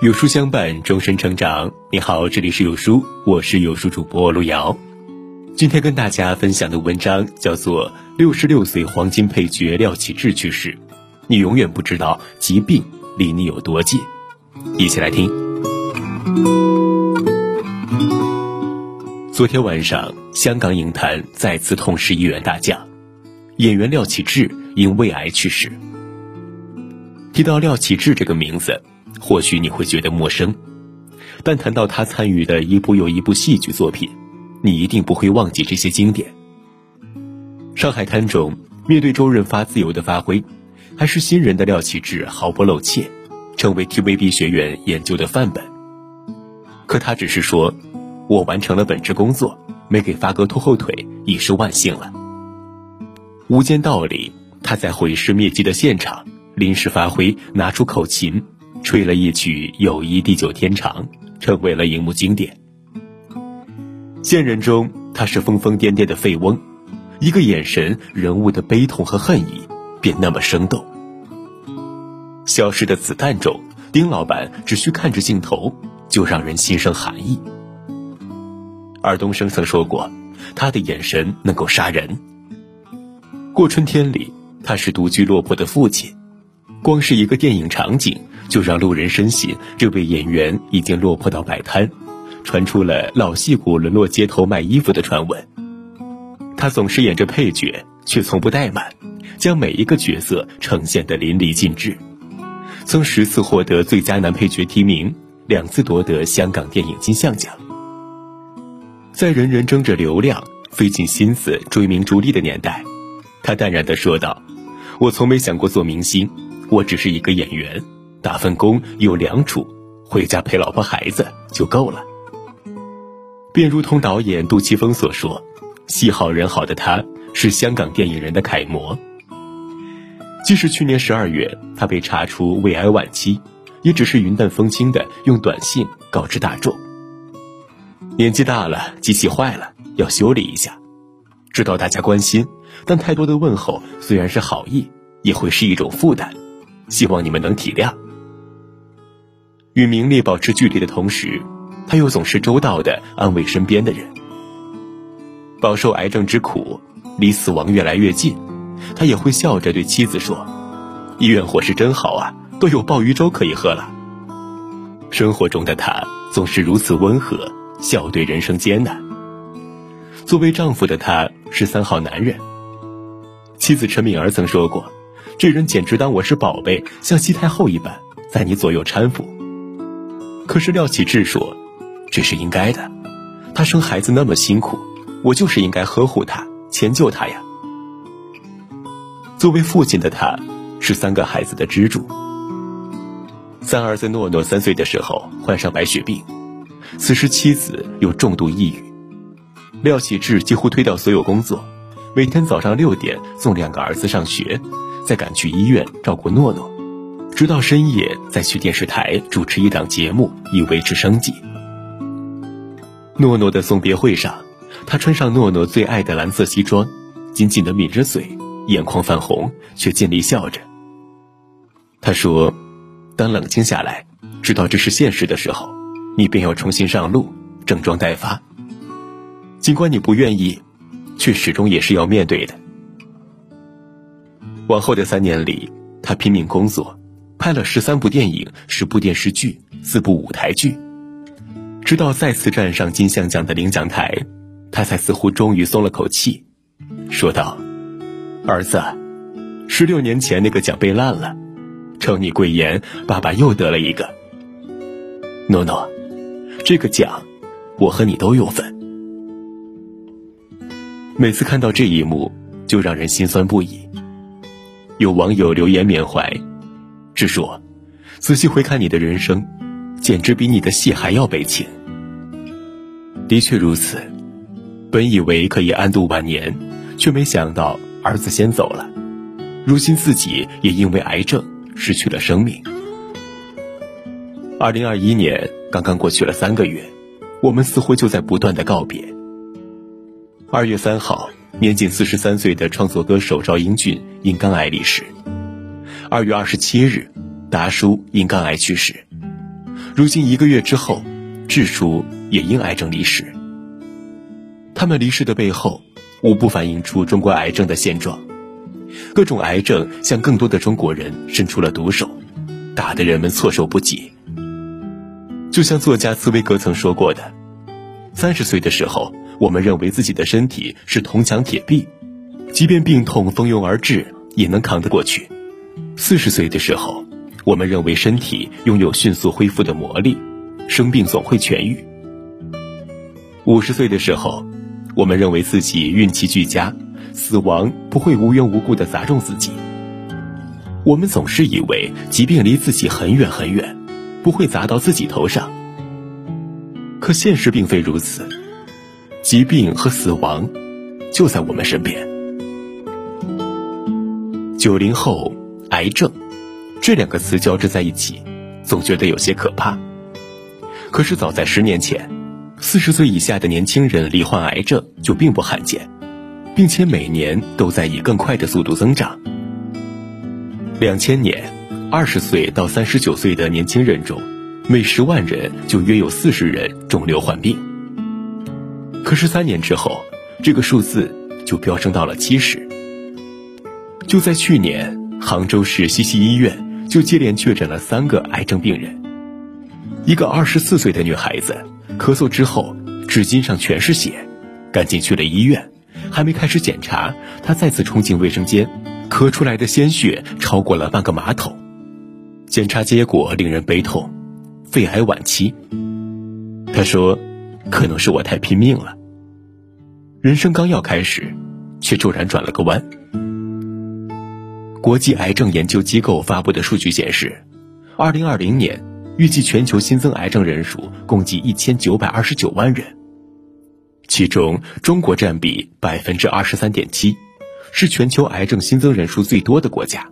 有书相伴，终身成长。你好，这里是有书，我是有书主播路遥。今天跟大家分享的文章叫做《六十六岁黄金配角廖启智去世》，你永远不知道疾病离你有多近。一起来听。昨天晚上，香港影坛再次痛失一员大将，演员廖启智因胃癌去世。提到廖启智这个名字。或许你会觉得陌生，但谈到他参与的一部又一部戏剧作品，你一定不会忘记这些经典。《上海滩》中，面对周润发自由的发挥，还是新人的廖启智毫不露怯，成为 TVB 学员研究的范本。可他只是说：“我完成了本职工作，没给发哥拖后腿，已是万幸了。”《无间道》里，他在毁尸灭迹的现场临时发挥，拿出口琴。吹了一曲《友谊地久天长》，成为了荧幕经典。现人中，他是疯疯癫癫的废翁，一个眼神，人物的悲痛和恨意便那么生动。消失的子弹中，丁老板只需看着镜头，就让人心生寒意。尔冬升曾说过，他的眼神能够杀人。过春天里，他是独居落魄的父亲。光是一个电影场景，就让路人深信这位演员已经落魄到摆摊，传出了老戏骨沦落街头卖衣服的传闻。他总是演着配角，却从不怠慢，将每一个角色呈现得淋漓尽致。曾十次获得最佳男配角提名，两次夺得香港电影金像奖。在人人争着流量、费尽心思追名逐利的年代，他淡然地说道：“我从没想过做明星。”我只是一个演员，打份工有粮出，回家陪老婆孩子就够了。便如同导演杜琪峰所说：“戏好人好的他，是香港电影人的楷模。”即使去年十二月他被查出胃癌晚期，也只是云淡风轻的用短信告知大众：“年纪大了，机器坏了，要修理一下。”知道大家关心，但太多的问候虽然是好意，也会是一种负担。希望你们能体谅。与名利保持距离的同时，他又总是周到的安慰身边的人。饱受癌症之苦，离死亡越来越近，他也会笑着对妻子说：“医院伙食真好啊，都有鲍鱼粥可以喝了。”生活中的他总是如此温和，笑对人生艰难。作为丈夫的他是三好男人。妻子陈敏儿曾说过。这人简直当我是宝贝，像西太后一般，在你左右搀扶。可是廖启智说：“这是应该的，他生孩子那么辛苦，我就是应该呵护他、迁就他呀。”作为父亲的他，是三个孩子的支柱。三儿子诺诺三岁的时候患上白血病，此时妻子又重度抑郁，廖启智几乎推掉所有工作，每天早上六点送两个儿子上学。再赶去医院照顾诺诺，直到深夜再去电视台主持一档节目以维持生计。诺诺的送别会上，他穿上诺诺最爱的蓝色西装，紧紧的抿着嘴，眼眶泛红，却尽力笑着。他说：“当冷静下来，知道这是现实的时候，你便要重新上路，整装待发。尽管你不愿意，却始终也是要面对的。”往后的三年里，他拼命工作，拍了十三部电影、十部电视剧、四部舞台剧，直到再次站上金像奖的领奖台，他才似乎终于松了口气，说道：“儿子，十六年前那个奖被烂了，承你贵言，爸爸又得了一个。诺诺，这个奖，我和你都有份。”每次看到这一幕，就让人心酸不已。有网友留言缅怀，只说：“仔细回看你的人生，简直比你的戏还要悲情。”的确如此，本以为可以安度晚年，却没想到儿子先走了，如今自己也因为癌症失去了生命。二零二一年刚刚过去了三个月，我们似乎就在不断的告别。二月三号。年仅四十三岁的创作歌手赵英俊因肝癌离世。二月二十七日，达叔因肝癌去世。如今一个月之后，智叔也因癌症离世。他们离世的背后，无不反映出中国癌症的现状。各种癌症向更多的中国人伸出了毒手，打得人们措手不及。就像作家茨威格曾说过的：“三十岁的时候，我们认为自己的身体是铜墙铁壁，即便病痛蜂拥而至，也能扛得过去；四十岁的时候，我们认为身体拥有迅速恢复的魔力，生病总会痊愈；五十岁的时候，我们认为自己运气俱佳。”死亡不会无缘无故的砸中自己。我们总是以为疾病离自己很远很远，不会砸到自己头上。可现实并非如此，疾病和死亡就在我们身边。九零后癌症这两个词交织在一起，总觉得有些可怕。可是早在十年前，四十岁以下的年轻人罹患癌症就并不罕见。并且每年都在以更快的速度增长。两千年，二十岁到三十九岁的年轻人中，每十万人就约有四十人肿瘤患病。可是三年之后，这个数字就飙升到了七十。就在去年，杭州市西溪医院就接连确诊了三个癌症病人。一个二十四岁的女孩子，咳嗽之后，纸巾上全是血，赶紧去了医院。还没开始检查，他再次冲进卫生间，咳出来的鲜血超过了半个马桶。检查结果令人悲痛，肺癌晚期。他说：“可能是我太拼命了。”人生刚要开始，却骤然转了个弯。国际癌症研究机构发布的数据显示，二零二零年预计全球新增癌症人数共计一千九百二十九万人。其中，中国占比百分之二十三点七，是全球癌症新增人数最多的国家。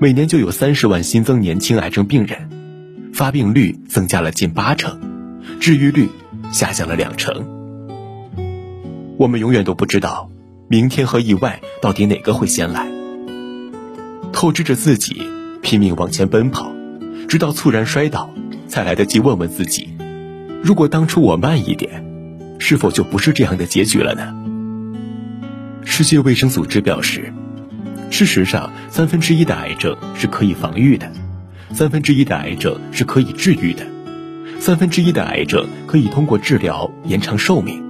每年就有三十万新增年轻癌症病人，发病率增加了近八成，治愈率下降了两成。我们永远都不知道，明天和意外到底哪个会先来。透支着自己，拼命往前奔跑，直到猝然摔倒，才来得及问问自己：如果当初我慢一点。是否就不是这样的结局了呢？世界卫生组织表示，事实上，三分之一的癌症是可以防御的，三分之一的癌症是可以治愈的，三分之一的癌症可以通过治疗延长寿命。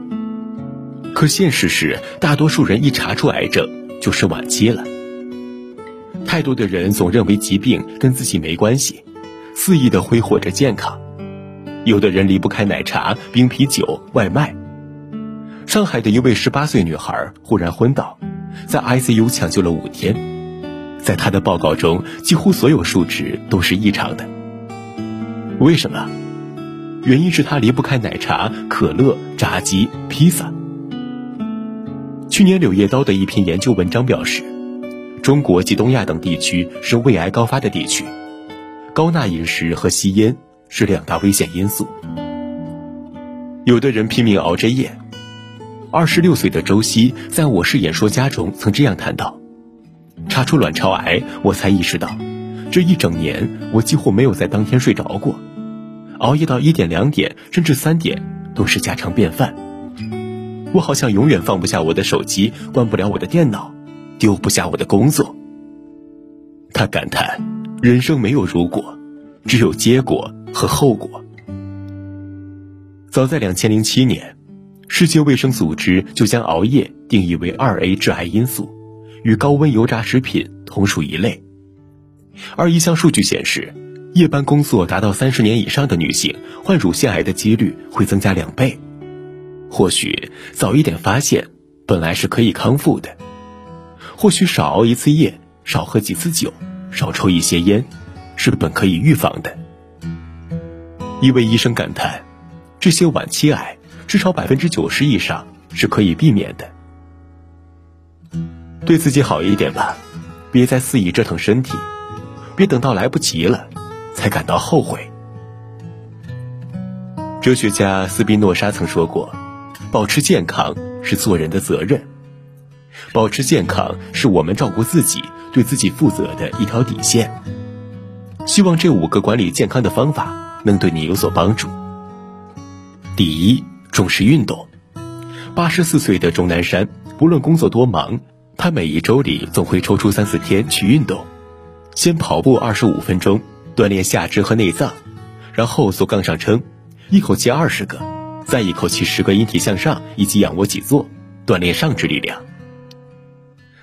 可现实是，大多数人一查出癌症就是晚期了。太多的人总认为疾病跟自己没关系，肆意的挥霍着健康。有的人离不开奶茶、冰啤酒、外卖。上海的一位十八岁女孩忽然昏倒，在 ICU 抢救了五天，在她的报告中，几乎所有数值都是异常的。为什么？原因是他离不开奶茶、可乐、炸鸡、披萨。去年《柳叶刀》的一篇研究文章表示，中国及东亚等地区是胃癌高发的地区，高钠饮食和吸烟。是两大危险因素。有的人拼命熬着夜。二十六岁的周曦在我是演说家中曾这样谈到：查出卵巢癌，我才意识到，这一整年我几乎没有在当天睡着过，熬夜到一点、两点甚至三点都是家常便饭。我好像永远放不下我的手机，关不了我的电脑，丢不下我的工作。他感叹：人生没有如果，只有结果。和后果。早在两千零七年，世界卫生组织就将熬夜定义为二 A 致癌因素，与高温油炸食品同属一类。而一项数据显示，夜班工作达到三十年以上的女性，患乳腺癌的几率会增加两倍。或许早一点发现，本来是可以康复的。或许少熬一次夜，少喝几次酒，少抽一些烟，是本可以预防的。一位医生感叹：“这些晚期癌至少百分之九十以上是可以避免的。对自己好一点吧，别再肆意折腾身体，别等到来不及了才感到后悔。”哲学家斯宾诺莎曾说过：“保持健康是做人的责任，保持健康是我们照顾自己、对自己负责的一条底线。”希望这五个管理健康的方法能对你有所帮助。第一，重视运动。八十四岁的钟南山，不论工作多忙，他每一周里总会抽出三四天去运动。先跑步二十五分钟，锻炼下肢和内脏，然后做杠上撑，一口气二十个，再一口气十个引体向上以及仰卧起坐，锻炼上肢力量。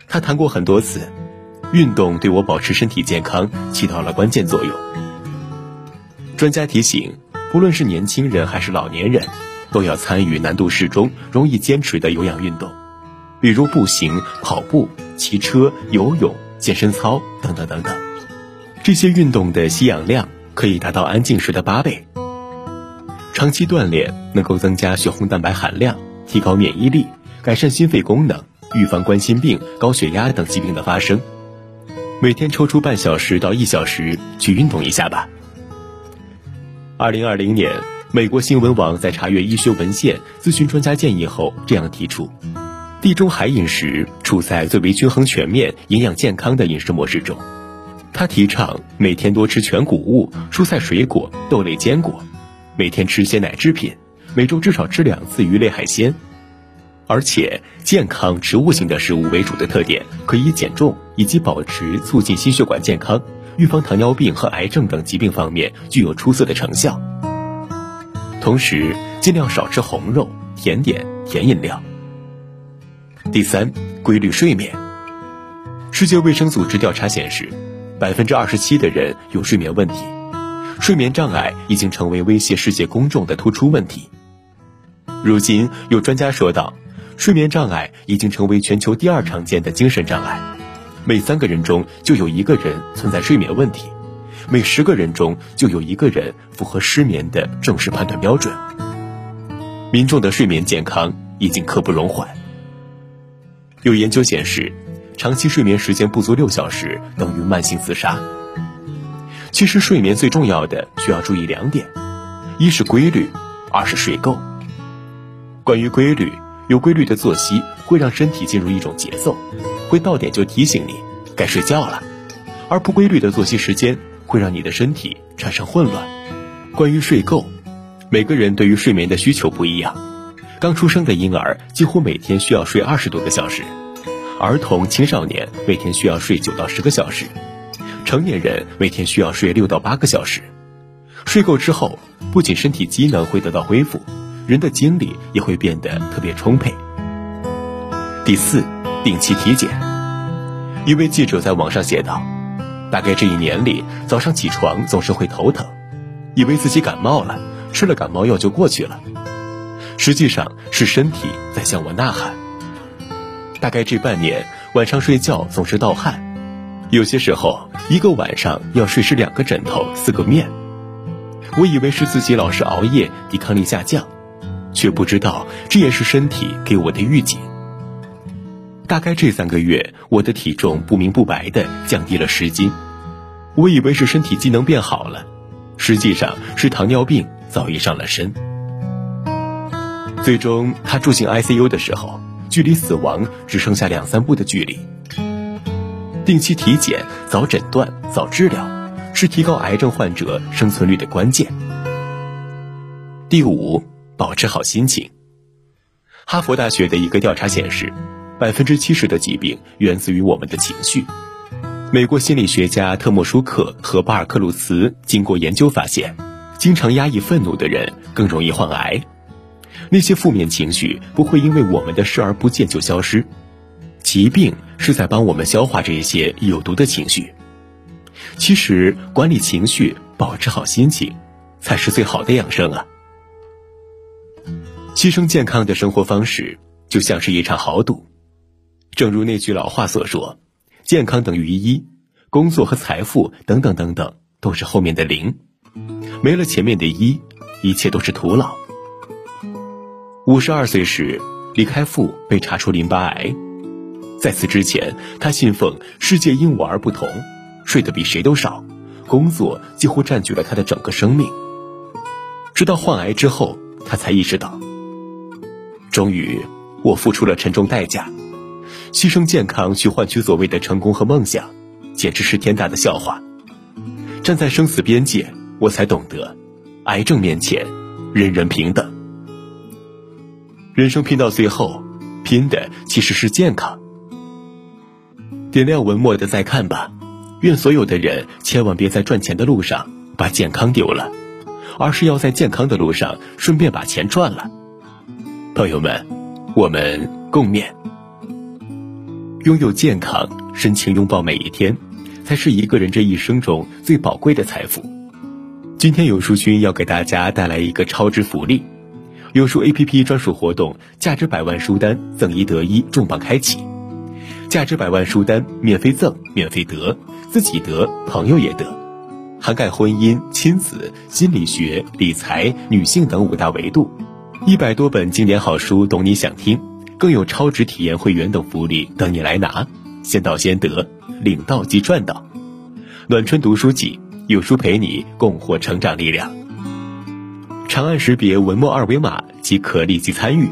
他谈过很多次，运动对我保持身体健康起到了关键作用。专家提醒，不论是年轻人还是老年人，都要参与难度适中、容易坚持的有氧运动，比如步行、跑步、骑车、游泳、健身操等等等等。这些运动的吸氧量可以达到安静时的八倍。长期锻炼能够增加血红蛋白含量，提高免疫力，改善心肺功能，预防冠心病、高血压等疾病的发生。每天抽出半小时到一小时去运动一下吧。二零二零年，美国新闻网在查阅医学文献、咨询专家建议后，这样提出：地中海饮食处在最为均衡、全面、营养健康的饮食模式中。他提倡每天多吃全谷物、蔬菜、水果、豆类、坚果，每天吃鲜奶制品，每周至少吃两次鱼类海鲜，而且健康植物性的食物为主的特点，可以减重以及保持促进心血管健康、预防糖尿病和癌症等疾病方面具有出色的成效。同时，尽量少吃红肉、甜点、甜饮料。第三，规律睡眠。世界卫生组织调查显示。百分之二十七的人有睡眠问题，睡眠障碍已经成为威胁世界公众的突出问题。如今，有专家说道，睡眠障碍已经成为全球第二常见的精神障碍，每三个人中就有一个人存在睡眠问题，每十个人中就有一个人符合失眠的正式判断标准。民众的睡眠健康已经刻不容缓。有研究显示。长期睡眠时间不足六小时等于慢性自杀。其实睡眠最重要的需要注意两点：一是规律，二是睡够。关于规律，有规律的作息会让身体进入一种节奏，会到点就提醒你该睡觉了；而不规律的作息时间会让你的身体产生混乱。关于睡够，每个人对于睡眠的需求不一样。刚出生的婴儿几乎每天需要睡二十多个小时。儿童、青少年每天需要睡九到十个小时，成年人每天需要睡六到八个小时。睡够之后，不仅身体机能会得到恢复，人的精力也会变得特别充沛。第四，定期体检。一位记者在网上写道：“大概这一年里，早上起床总是会头疼，以为自己感冒了，吃了感冒药就过去了，实际上是身体在向我呐喊。”大概这半年，晚上睡觉总是盗汗，有些时候一个晚上要睡湿两个枕头、四个面。我以为是自己老是熬夜，抵抗力下降，却不知道这也是身体给我的预警。大概这三个月，我的体重不明不白的降低了十斤，我以为是身体机能变好了，实际上是糖尿病早已上了身。最终，他住进 ICU 的时候。距离死亡只剩下两三步的距离。定期体检、早诊断、早治疗，是提高癌症患者生存率的关键。第五，保持好心情。哈佛大学的一个调查显示，百分之七十的疾病源自于我们的情绪。美国心理学家特莫舒克和巴尔克鲁茨经过研究发现，经常压抑愤怒的人更容易患癌。那些负面情绪不会因为我们的视而不见就消失，疾病是在帮我们消化这些有毒的情绪。其实，管理情绪、保持好心情，才是最好的养生啊！牺牲健康的生活方式，就像是一场豪赌。正如那句老话所说：“健康等于一，工作和财富等等等等，都是后面的零。没了前面的一，一切都是徒劳。”五十二岁时，李开复被查出淋巴癌。在此之前，他信奉“世界因我而不同”，睡得比谁都少，工作几乎占据了他的整个生命。直到患癌之后，他才意识到，终于我付出了沉重代价，牺牲健康去换取所谓的成功和梦想，简直是天大的笑话。站在生死边界，我才懂得，癌症面前，人人平等。人生拼到最后，拼的其实是健康。点亮文末的再看吧，愿所有的人千万别在赚钱的路上把健康丢了，而是要在健康的路上顺便把钱赚了。朋友们，我们共勉。拥有健康，深情拥抱每一天，才是一个人这一生中最宝贵的财富。今天有书君要给大家带来一个超值福利，有书 APP 专属活动，价值百万书单赠一得一重磅开启。价值百万书单，免费赠，免费得，自己得，朋友也得，涵盖婚姻、亲子、心理学、理财、女性等五大维度，一百多本经典好书，懂你想听，更有超值体验会员等福利等你来拿，先到先得，领到即赚到。暖春读书季，有书陪你共获成长力量。长按识别文末二维码即可立即参与，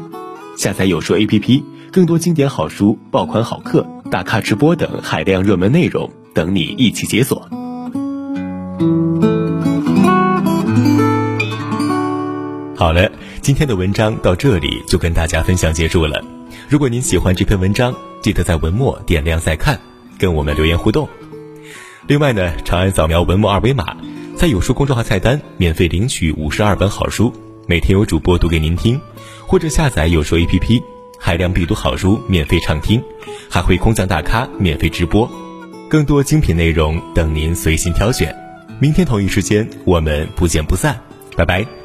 下载有书 APP，更多经典好书、爆款好课。大咖直播等海量热门内容等你一起解锁。好了，今天的文章到这里就跟大家分享结束了。如果您喜欢这篇文章，记得在文末点亮再看，跟我们留言互动。另外呢，长按扫描文末二维码，在有书公众号菜单免费领取五十二本好书，每天有主播读给您听，或者下载有书 APP。海量必读好书免费畅听，还会空降大咖免费直播，更多精品内容等您随心挑选。明天同一时间，我们不见不散，拜拜。